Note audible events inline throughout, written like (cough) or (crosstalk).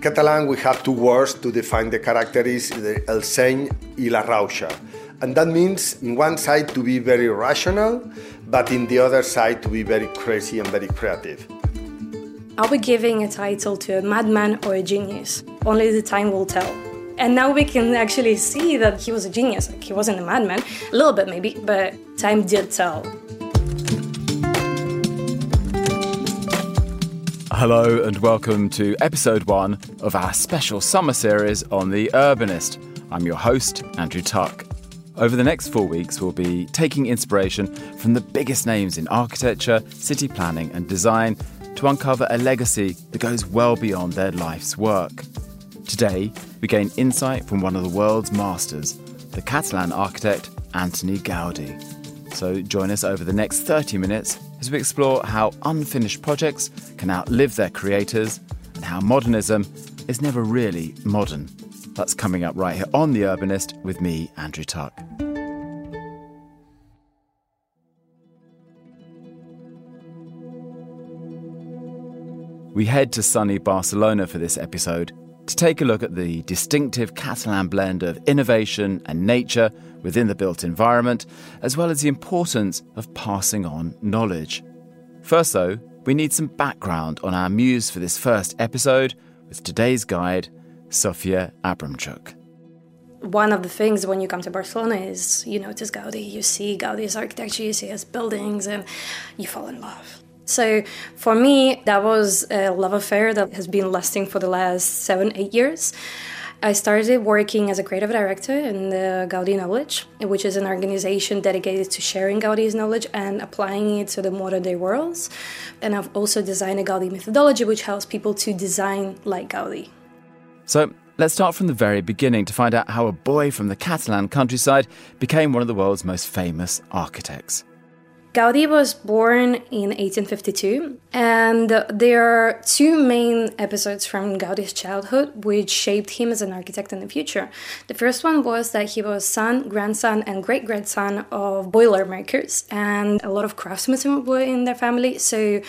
Catalan, we have two words to define the character is the el seny y la rauxa. And that means, in one side, to be very rational, but in the other side, to be very crazy and very creative. Are we giving a title to a madman or a genius. Only the time will tell. And now we can actually see that he was a genius. Like he wasn't a madman, a little bit maybe, but time did tell. Hello and welcome to episode one of our special summer series on The Urbanist. I'm your host, Andrew Tuck. Over the next four weeks, we'll be taking inspiration from the biggest names in architecture, city planning, and design to uncover a legacy that goes well beyond their life's work. Today, we gain insight from one of the world's masters, the Catalan architect Antoni Gaudi. So join us over the next 30 minutes as we explore how unfinished projects can outlive their creators and how modernism is never really modern. That's coming up right here on The Urbanist with me, Andrew Tuck. We head to sunny Barcelona for this episode to take a look at the distinctive Catalan blend of innovation and nature within the built environment, as well as the importance of passing on knowledge. First, though, we need some background on our muse for this first episode with today's guide, Sofia Abramchuk. One of the things when you come to Barcelona is you notice Gaudi, you see Gaudi's architecture, you see his buildings, and you fall in love. So for me, that was a love affair that has been lasting for the last seven, eight years. I started working as a creative director in the Gaudi Knowledge, which is an organization dedicated to sharing Gaudi's knowledge and applying it to the modern day worlds. And I've also designed a Gaudi methodology, which helps people to design like Gaudi. So let's start from the very beginning to find out how a boy from the Catalan countryside became one of the world's most famous architects. Gaudi was born in 1852, and there are two main episodes from Gaudi's childhood which shaped him as an architect in the future. The first one was that he was son, grandson, and great grandson of boiler makers, and a lot of craftsmen were in their family, so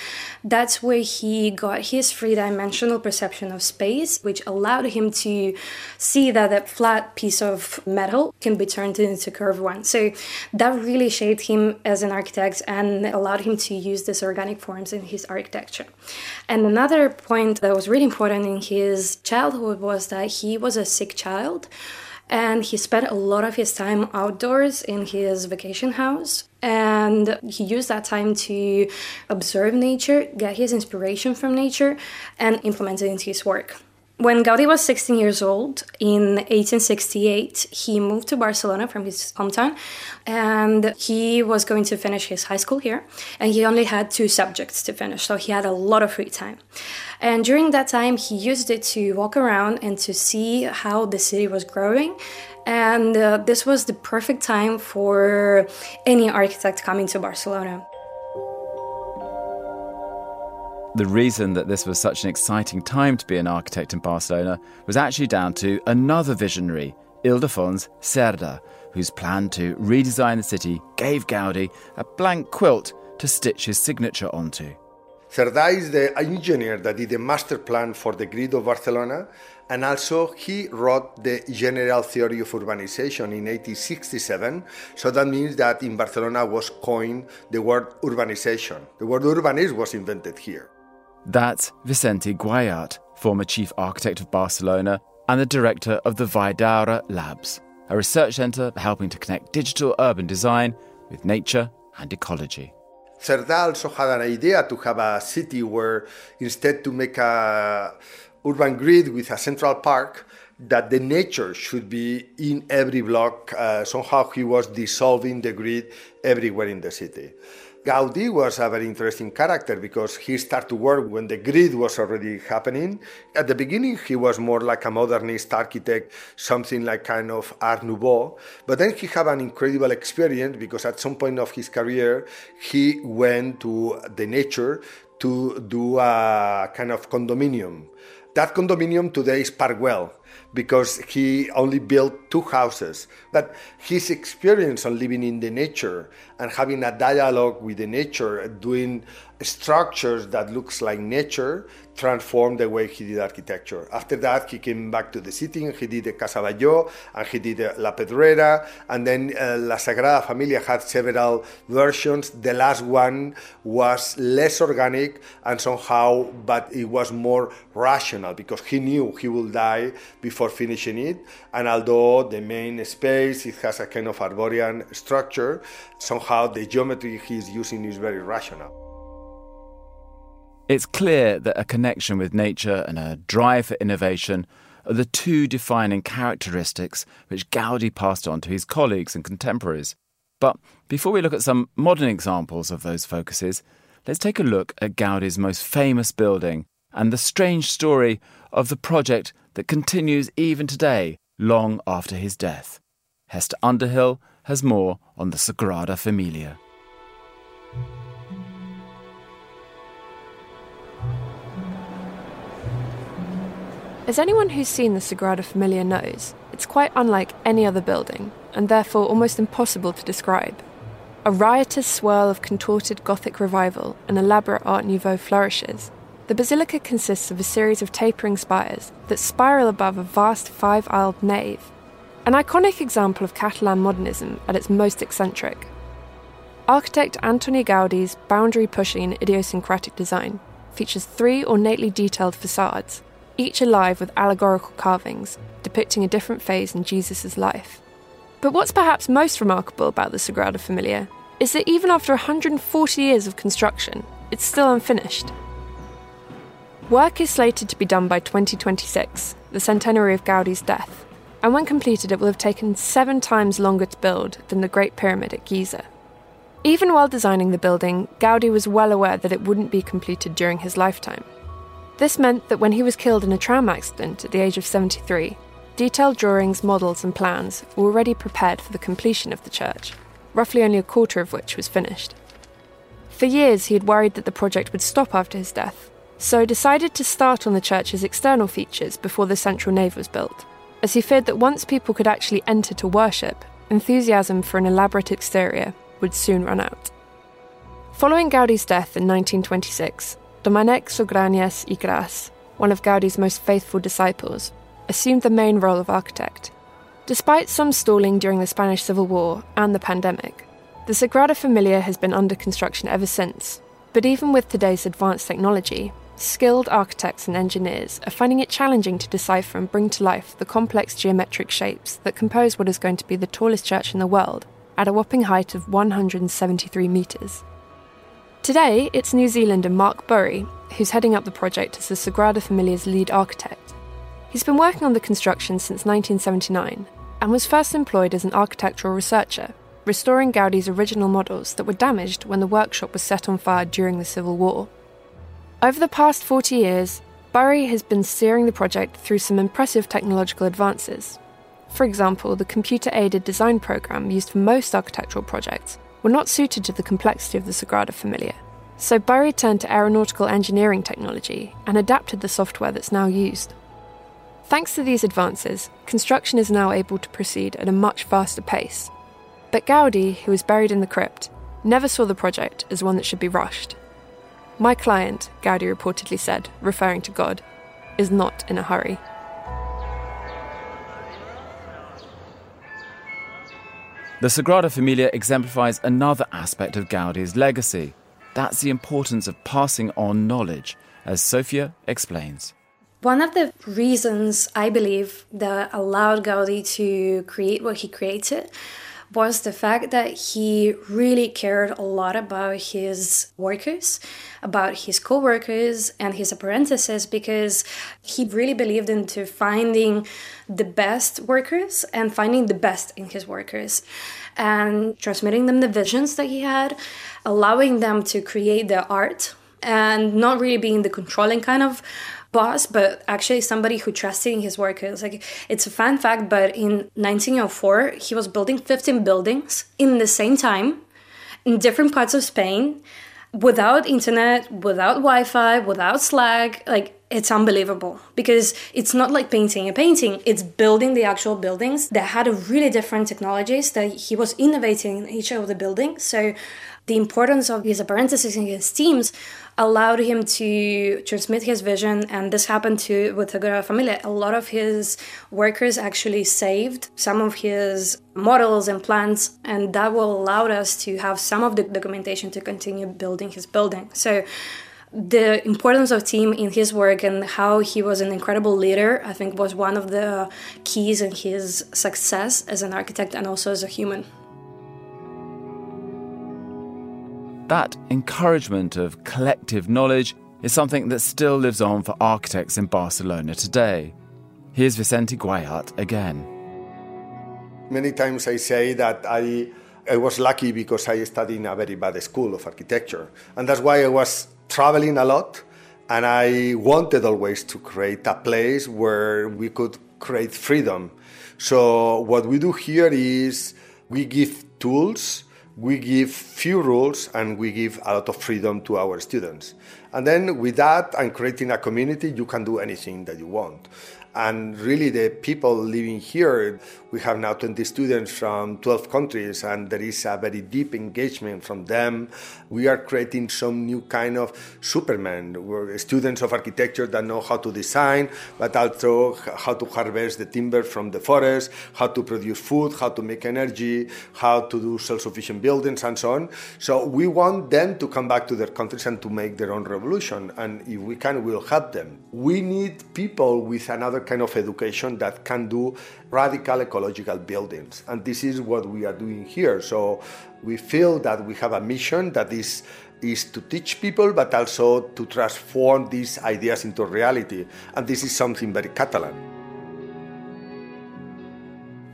that's where he got his three dimensional perception of space, which allowed him to see that a flat piece of metal can be turned into a curved one. So that really shaped him as an architect and allowed him to use these organic forms in his architecture. And another point that was really important in his childhood was that he was a sick child and he spent a lot of his time outdoors in his vacation house and he used that time to observe nature get his inspiration from nature and implement it into his work when Gaudi was 16 years old in 1868, he moved to Barcelona from his hometown and he was going to finish his high school here. And he only had two subjects to finish, so he had a lot of free time. And during that time, he used it to walk around and to see how the city was growing. And uh, this was the perfect time for any architect coming to Barcelona. The reason that this was such an exciting time to be an architect in Barcelona was actually down to another visionary, Ildefons Cerda, whose plan to redesign the city gave Gaudi a blank quilt to stitch his signature onto. Cerda is the engineer that did the master plan for the grid of Barcelona, and also he wrote the general theory of urbanization in 1867. So that means that in Barcelona was coined the word urbanization. The word urbanism was invented here. That's Vicente Guallart, former chief architect of Barcelona and the director of the Valldaura Labs, a research centre helping to connect digital urban design with nature and ecology. Cerda also had an idea to have a city where instead to make a urban grid with a central park, that the nature should be in every block. Uh, somehow he was dissolving the grid everywhere in the city. Gaudi was a very interesting character because he started to work when the grid was already happening. At the beginning, he was more like a modernist architect, something like kind of Art Nouveau. But then he had an incredible experience because at some point of his career, he went to the nature to do a kind of condominium. That condominium today is Park Güell because he only built two houses. But his experience on living in the nature and having a dialogue with the nature, doing structures that looks like nature, transformed the way he did architecture. After that, he came back to the city and he did the Casa Batlló and he did La Pedrera, and then uh, La Sagrada Familia had several versions. The last one was less organic and somehow, but it was more rational because he knew he will die before finishing it. And although the main space it has a kind of arboreal structure, somehow the geometry he's using is very rational. It's clear that a connection with nature and a drive for innovation are the two defining characteristics which Gaudi passed on to his colleagues and contemporaries. But before we look at some modern examples of those focuses, let's take a look at Gaudi's most famous building and the strange story of the project that continues even today, long after his death. Hester Underhill has more on the Sagrada Familia. As anyone who's seen the Sagrada Familia knows, it's quite unlike any other building, and therefore almost impossible to describe. A riotous swirl of contorted Gothic revival and elaborate Art Nouveau flourishes. The basilica consists of a series of tapering spires that spiral above a vast five aisled nave, an iconic example of Catalan modernism at its most eccentric. Architect Antoni Gaudi's boundary pushing idiosyncratic design features three ornately detailed facades each alive with allegorical carvings depicting a different phase in Jesus' life. But what's perhaps most remarkable about the Sagrada Familia is that even after 140 years of construction, it's still unfinished. Work is slated to be done by 2026, the centenary of Gaudi's death, and when completed, it will have taken seven times longer to build than the Great Pyramid at Giza. Even while designing the building, Gaudi was well aware that it wouldn't be completed during his lifetime. This meant that when he was killed in a tram accident at the age of 73, detailed drawings, models, and plans were already prepared for the completion of the church, roughly only a quarter of which was finished. For years, he had worried that the project would stop after his death, so decided to start on the church's external features before the central nave was built, as he feared that once people could actually enter to worship, enthusiasm for an elaborate exterior would soon run out. Following Gaudi's death in 1926, Domènec Sugranyes i Gras, one of Gaudi's most faithful disciples, assumed the main role of architect. Despite some stalling during the Spanish Civil War and the pandemic, the Sagrada Familia has been under construction ever since. But even with today's advanced technology, skilled architects and engineers are finding it challenging to decipher and bring to life the complex geometric shapes that compose what is going to be the tallest church in the world at a whopping height of 173 metres. Today, it's New Zealander Mark Burry who's heading up the project as the Sagrada Familia's lead architect. He's been working on the construction since 1979 and was first employed as an architectural researcher, restoring Gaudi's original models that were damaged when the workshop was set on fire during the Civil War. Over the past 40 years, Burry has been steering the project through some impressive technological advances. For example, the computer aided design program used for most architectural projects were not suited to the complexity of the Sagrada Familia. So Burry turned to aeronautical engineering technology and adapted the software that's now used. Thanks to these advances, construction is now able to proceed at a much faster pace. But Gaudi, who was buried in the crypt, never saw the project as one that should be rushed. My client, Gaudi reportedly said, referring to God, is not in a hurry. The Sagrada Familia exemplifies another aspect of Gaudi's legacy. That's the importance of passing on knowledge, as Sofia explains. One of the reasons I believe that allowed Gaudi to create what he created was the fact that he really cared a lot about his workers, about his co-workers and his apprentices because he really believed into finding the best workers and finding the best in his workers and transmitting them the visions that he had, allowing them to create their art and not really being the controlling kind of boss, but actually somebody who trusted in his workers. Like it's a fun fact, but in 1904 he was building 15 buildings in the same time in different parts of Spain without internet, without Wi-Fi, without Slack, like it's unbelievable because it's not like painting. A painting it's building the actual buildings that had a really different technologies that he was innovating in each of the buildings. So the importance of his apprentices and his teams allowed him to transmit his vision and this happened to with Sagrada Familia. A lot of his workers actually saved some of his models and plans and that will allow us to have some of the documentation to continue building his building. So the importance of team in his work and how he was an incredible leader, I think, was one of the keys in his success as an architect and also as a human. That encouragement of collective knowledge is something that still lives on for architects in Barcelona today. Here's Vicente Guallart again. Many times I say that I, I was lucky because I studied in a very bad school of architecture. And that's why I was traveling a lot, and I wanted always to create a place where we could create freedom. So what we do here is we give tools, we give few rules, and we give a lot of freedom to our students. And then with that and creating a community, you can do anything that you want. And really, the people living here, we have now 20 students from 12 countries, and there is a very deep engagement from them. We are creating some new kind of supermen, We're students of architecture that know how to design, but also how to harvest the timber from the forest, how to produce food, how to make energy, how to do self sufficient buildings, and so on. So, we want them to come back to their countries and to make their own revolution. And if we can, we'll help them. We need people with another kind of education that can do radical ecological buildings. And this is what we are doing here. So we feel that we have a mission that is is to teach people but also to transform these ideas into reality. And this is something very Catalan.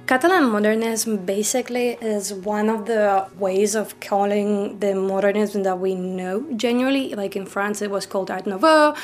Catalan modernism basically is one of the ways of calling the modernism that we know generally. Like in France, it was called Art Nouveau,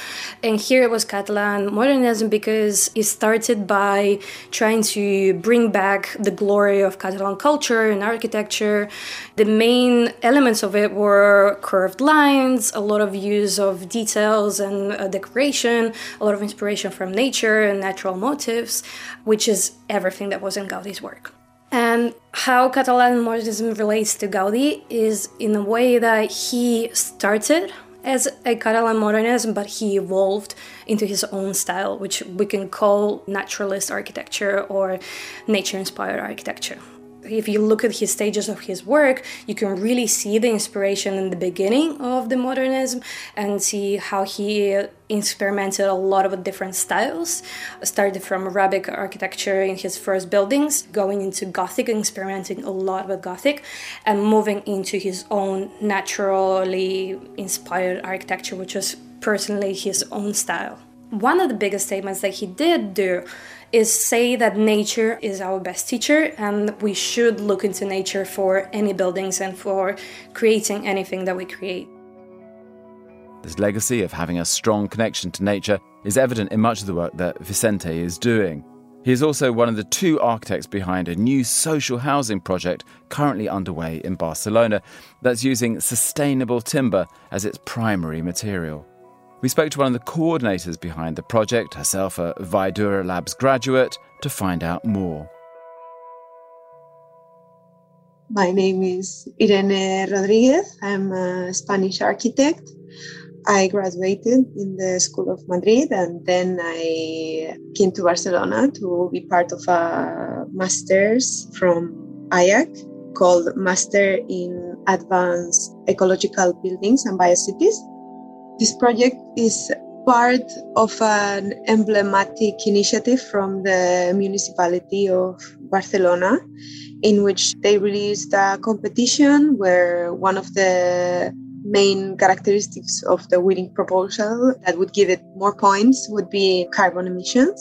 and here it was Catalan modernism because it started by trying to bring back the glory of Catalan culture and architecture. The main elements of it were curved lines, a lot of use of details and uh, decoration, a lot of inspiration from nature and natural motifs, which is everything that was in Work. And how Catalan modernism relates to Gaudi is in a way that he started as a Catalan modernism, but he evolved into his own style, which we can call naturalist architecture or nature inspired architecture if you look at his stages of his work, you can really see the inspiration in the beginning of the modernism and see how he experimented a lot of different styles. Started from Arabic architecture in his first buildings, going into Gothic, experimenting a lot with Gothic, and moving into his own naturally inspired architecture, which was personally his own style. One of the biggest statements that he did do is say that nature is our best teacher and we should look into nature for any buildings and for creating anything that we create. This legacy of having a strong connection to nature is evident in much of the work that Vicente is doing. He is also one of the two architects behind a new social housing project currently underway in Barcelona that's using sustainable timber as its primary material. We spoke to one of the coordinators behind the project, herself a Valldaura Labs graduate, to find out more. My name is Irene Rodriguez. I'm a Spanish architect. I graduated in the School of Madrid and then I came to Barcelona to be part of a master's from IAC called Master in Advanced Ecological Buildings and Biocities. This project is part of an emblematic initiative from the municipality of Barcelona, in which they released a competition where one of the main characteristics of the winning proposal that would give it more points would be carbon emissions.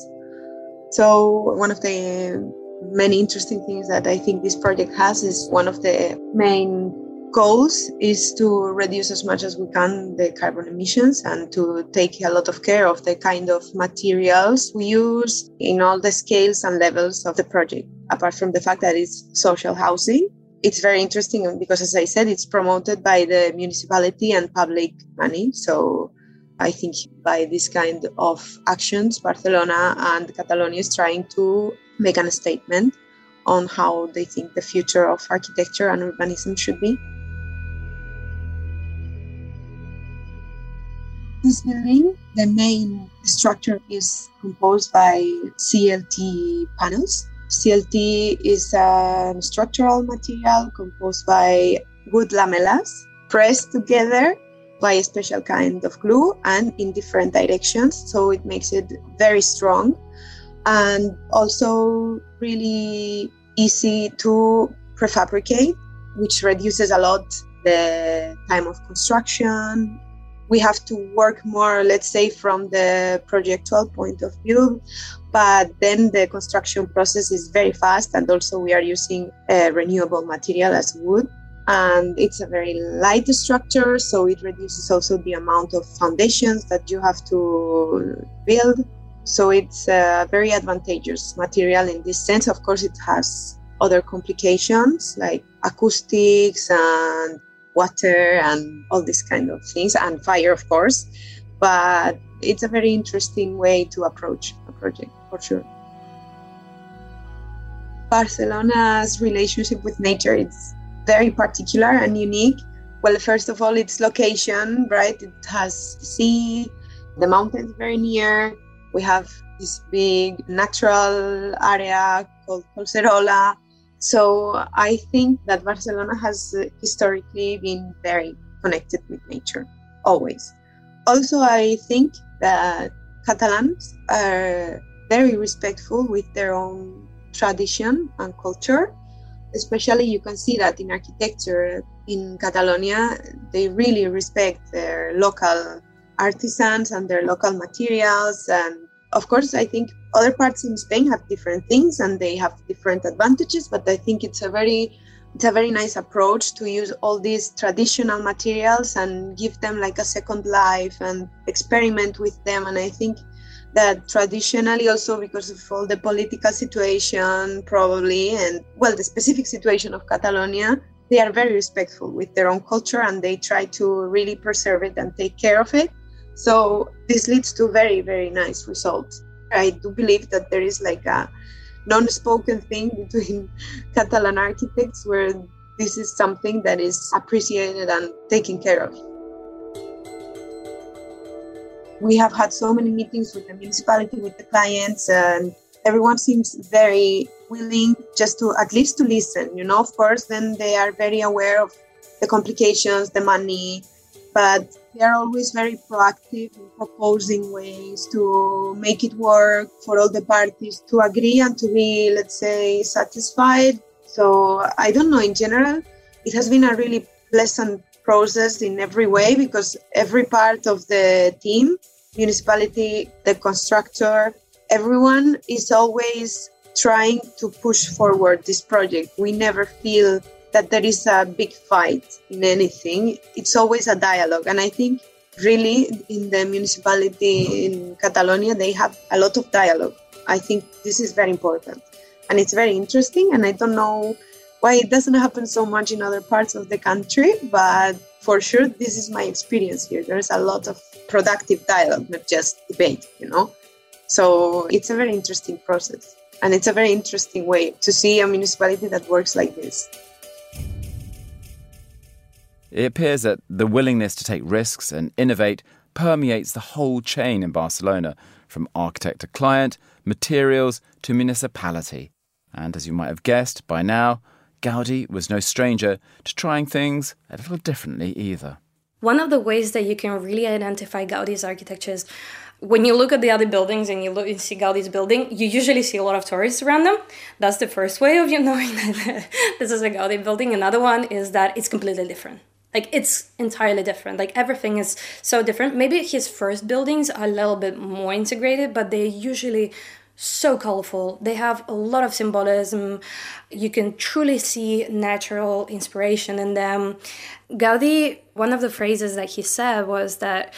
So, one of the many interesting things that I think this project has is one of the main goals is to reduce as much as we can the carbon emissions and to take a lot of care of the kind of materials we use in all the scales and levels of the project. Apart from the fact that it's social housing, it's very interesting because, as I said, it's promoted by the municipality and public money. So I think by this kind of actions, Barcelona and Catalonia is trying to make a statement on how they think the future of architecture and urbanism should be. This building, the main structure is composed by CLT panels. CLT is a structural material composed by wood lamellas pressed together by a special kind of glue and in different directions. So it makes it very strong and also really easy to prefabricate, which reduces a lot the time of construction we have to work more, let's say, from the projectual point of view, but then the construction process is very fast, and also we are using a renewable material as wood. And it's a very light structure, so it reduces also the amount of foundations that you have to build. So it's a very advantageous material in this sense. Of course, it has other complications like acoustics and water and all these kind of things and fire of course. But it's a very interesting way to approach a project for sure. Barcelona's relationship with nature is very particular and unique. Well first of all its location right? It has sea the mountains very near. We have this big natural area called Collserola so I think that Barcelona has uh, historically been very connected with nature, always. Also, I think that Catalans are very respectful with their own tradition and culture. Especially, you can see that in architecture in Catalonia, they really respect their local artisans and their local materials. And of course, I think other parts in Spain have different things and they have different advantages, but I think it's a very it's a very nice approach to use all these traditional materials and give them like a second life and experiment with them. And I think that traditionally also because of all the political situation probably and well the specific situation of Catalonia, they are very respectful with their own culture and they try to really preserve it and take care of it. So this leads to very, very nice results. I do believe that there is like a non-spoken thing (laughs) between Catalan architects where this is something that is appreciated and taken care of. We have had so many meetings with the municipality, with the clients, and everyone seems very willing just to at least to listen. You know, of course, then they are very aware of the complications, the money, but they are always very proactive in proposing ways to make it work for all the parties to agree and to be, let's say, satisfied. So I don't know. In general, it has been a really pleasant process in every way because every part of the team, municipality, the constructor, everyone is always trying to push forward this project. We never feel that there is a big fight in anything. It's always a dialogue. And I think really in the municipality in Catalonia, they have a lot of dialogue. I think this is very important. And it's very interesting. And I don't know why it doesn't happen so much in other parts of the country, but for sure, this is my experience here. There's a lot of productive dialogue, not just debate, you know? So it's a very interesting process. And it's a very interesting way to see a municipality that works like this. It appears that the willingness to take risks and innovate permeates the whole chain in Barcelona, from architect to client, materials to municipality. And as you might have guessed by now, Gaudi was no stranger to trying things a little differently either. One of the ways that you can really identify Gaudi's architecture is when you look at the other buildings and you look and see Gaudi's building, you usually see a lot of tourists around them. That's the first way of you (laughs) knowing that this is a Gaudi building. Another one is that it's completely different. Like it's entirely different. Like everything is so different. Maybe his first buildings are a little bit more integrated, but they're usually so colorful. They have a lot of symbolism. You can truly see natural inspiration in them. Gaudi, one of the phrases that he said was that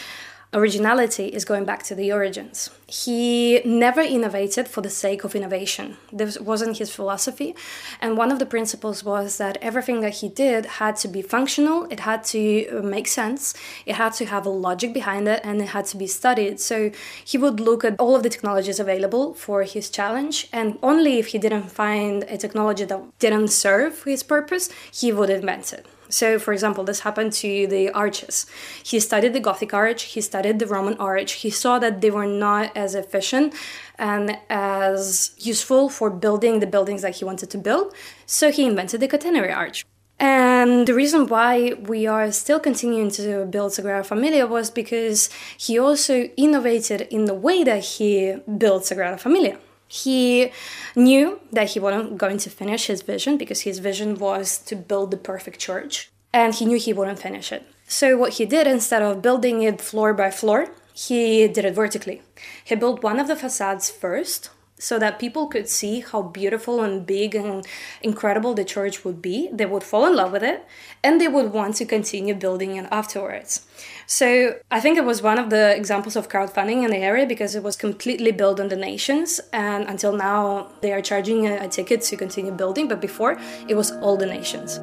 originality is going back to the origins. He never innovated for the sake of innovation. This wasn't his philosophy. And one of the principles was that everything that he did had to be functional, it had to uh, make sense, it had to have a logic behind it, and it had to be studied. So he would look at all of the technologies available for his challenge, and only if he didn't find a technology that didn't serve his purpose, he would invent it. So, for example, this happened to the arches. He studied the Gothic arch, he studied the Roman arch. He saw that they were not as efficient and as useful for building the buildings that he wanted to build. So, he invented the catenary arch. And the reason why we are still continuing to build Sagrada Familia was because he also innovated in the way that he built Sagrada Familia. He knew that he wasn't going to finish his vision because his vision was to build the perfect church, and he knew he wouldn't finish it. So, what he did instead of building it floor by floor, he did it vertically. He built one of the facades first, so that people could see how beautiful and big and incredible the church would be. They would fall in love with it and they would want to continue building it afterwards. So I think it was one of the examples of crowdfunding in the area because it was completely built on donations. And until now, they are charging a, a ticket to continue building, but before it was all donations.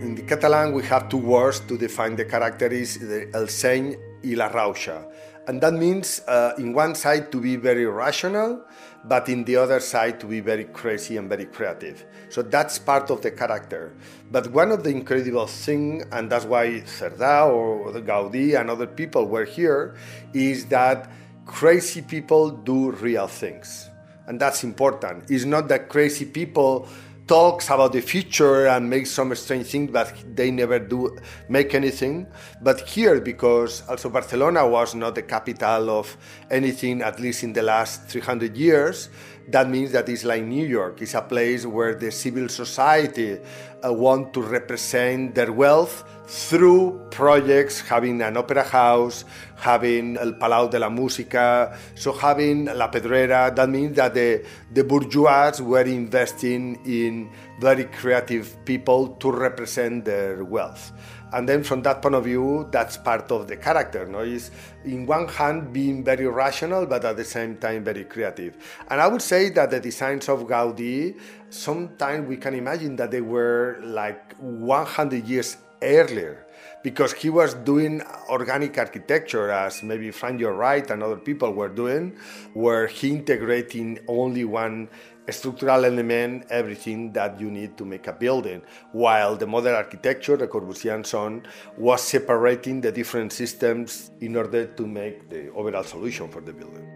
In the Catalan, we have two words to define the character is the el seny y la rauxa and that means, uh, in one side, to be very rational, but in the other side, to be very crazy and very creative. So that's part of the character. But one of the incredible things, and that's why Cerdà or Gaudí and other people were here, is that crazy people do real things. And that's important. It's not that crazy people talks about the future and make some strange things, but they never do make anything. But here, because also Barcelona was not the capital of anything, at least in the last 300 years, that means that it's like New York. It's a place where the civil society uh, want to represent their wealth through projects, having an opera house, having El Palau de la Música, so having La Pedrera. That means that the, the bourgeois were investing in very creative people to represent their wealth. And then from that point of view, that's part of the character. No? Is in one hand being very rational, but at the same time very creative. And I would say that the designs of Gaudi, sometimes we can imagine that they were like 100 years earlier because he was doing organic architecture as maybe Frank Lloyd Wright and other people were doing, where he integrating only one structural element, everything that you need to make a building, while the modern architecture, the Corbusier and so was separating the different systems in order to make the overall solution for the building.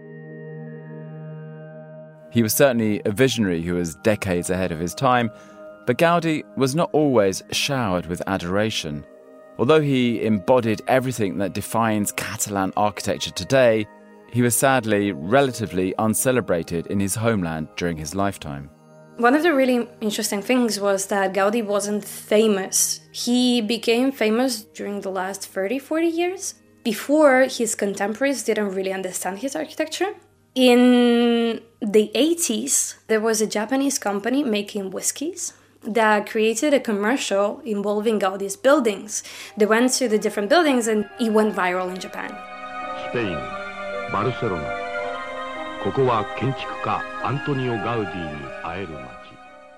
He was certainly a visionary who was decades ahead of his time, but Gaudi was not always showered with adoration. Although he embodied everything that defines Catalan architecture today, he was sadly relatively uncelebrated in his homeland during his lifetime. One of the really interesting things was that Gaudi wasn't famous. He became famous during the last 30, 40 years. Before, his contemporaries didn't really understand his architecture. In the 80s, there was a Japanese company making whiskies that created a commercial involving Gaudi's buildings. They went to the different buildings and it went viral in Japan. Spain, Barcelona. ここは建築家アントニオ・ガウディに会える街。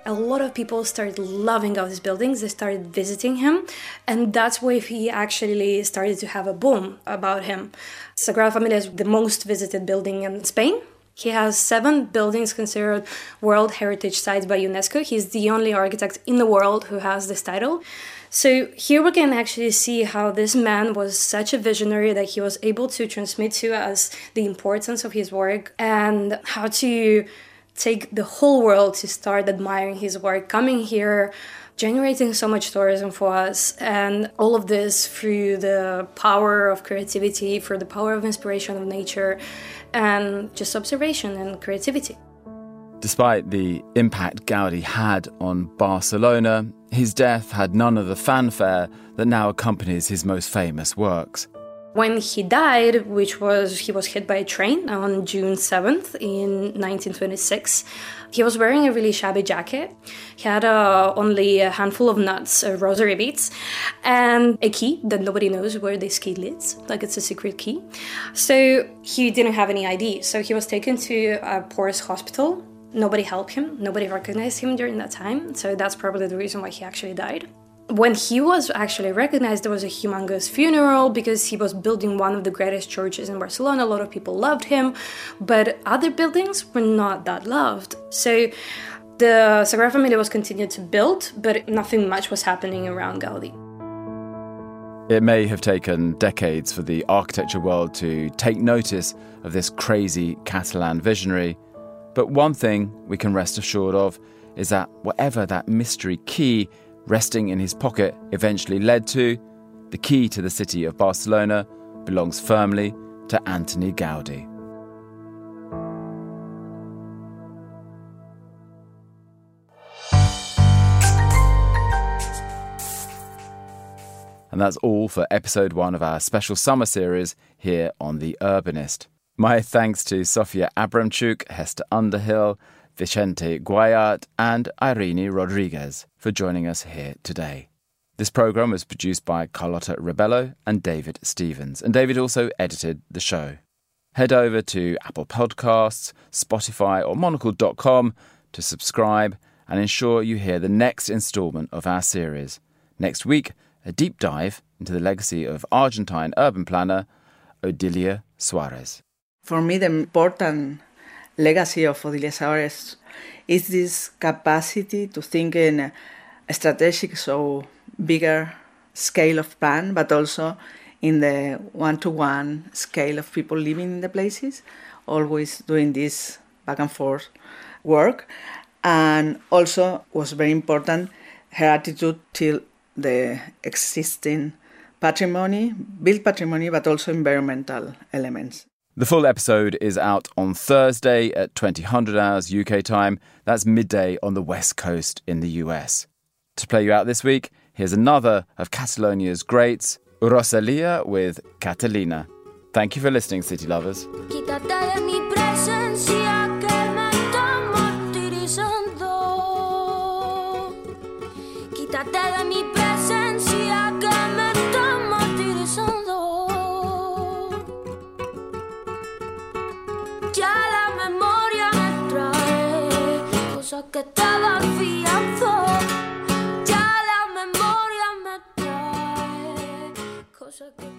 a lot of people started loving Gaudi's buildings. They started visiting him, and that's why he actually started to have a boom about him. Sagrada Familia is the most visited building in Spain. he has seven buildings considered World Heritage Sites by UNESCO. He's the only architect in the world who has this title. So here we can actually see how this man was such a visionary that he was able to transmit to us the importance of his work and how to take the whole world to start admiring his work, coming here, generating so much tourism for us, and all of this through the power of creativity, through the power of inspiration of nature, and just observation and creativity. Despite the impact Gaudi had on Barcelona, his death had none of the fanfare that now accompanies his most famous works. When he died, which was he was hit by a train on June 7th in 1926, he was wearing a really shabby jacket. He had uh, only a handful of nuts, uh, rosary beads, and a key that nobody knows where this key leads, like it's a secret key. So he didn't have any ID. So he was taken to a poorest hospital. Nobody helped him. Nobody recognized him during that time. So that's probably the reason why he actually died when he was actually recognized, there was a humongous funeral because he was building one of the greatest churches in Barcelona. A lot of people loved him, but other buildings were not that loved. So the Sagrada Familia was continued to build, but nothing much was happening around Gaudi. It may have taken decades for the architecture world to take notice of this crazy Catalan visionary, but one thing we can rest assured of is that whatever that mystery key resting in his pocket eventually led to, the key to the city of Barcelona belongs firmly to Antoni Gaudi. And that's all for episode one of our special summer series here on The Urbanist. My thanks to Sofia Abramchuk, Hester Underhill, Vicente Guallart, and Irene Rodriguez for joining us here today. This program was produced by Carlotta Rebello and David Stevens, and David also edited the show. Head over to Apple Podcasts, Spotify, or monocle.com to subscribe and ensure you hear the next installment of our series. Next week, a deep dive into the legacy of Argentine urban planner Odilia Suarez. For me, the important legacy of Odilia Suarez is this capacity to think in a strategic, so bigger scale of plan, but also in the one-to-one scale of people living in the places, always doing this back and forth work. And also was very important her attitude till the existing patrimony, built patrimony, but also environmental elements. The full episode is out on Thursday at 2000 hours UK time. That's midday on the West Coast in the US. To play you out this week, here's another of Catalonia's greats, Rosalia with Catalina. Thank you for listening, City Lovers. que te fianzó. Ya la memoria me trae cosas que.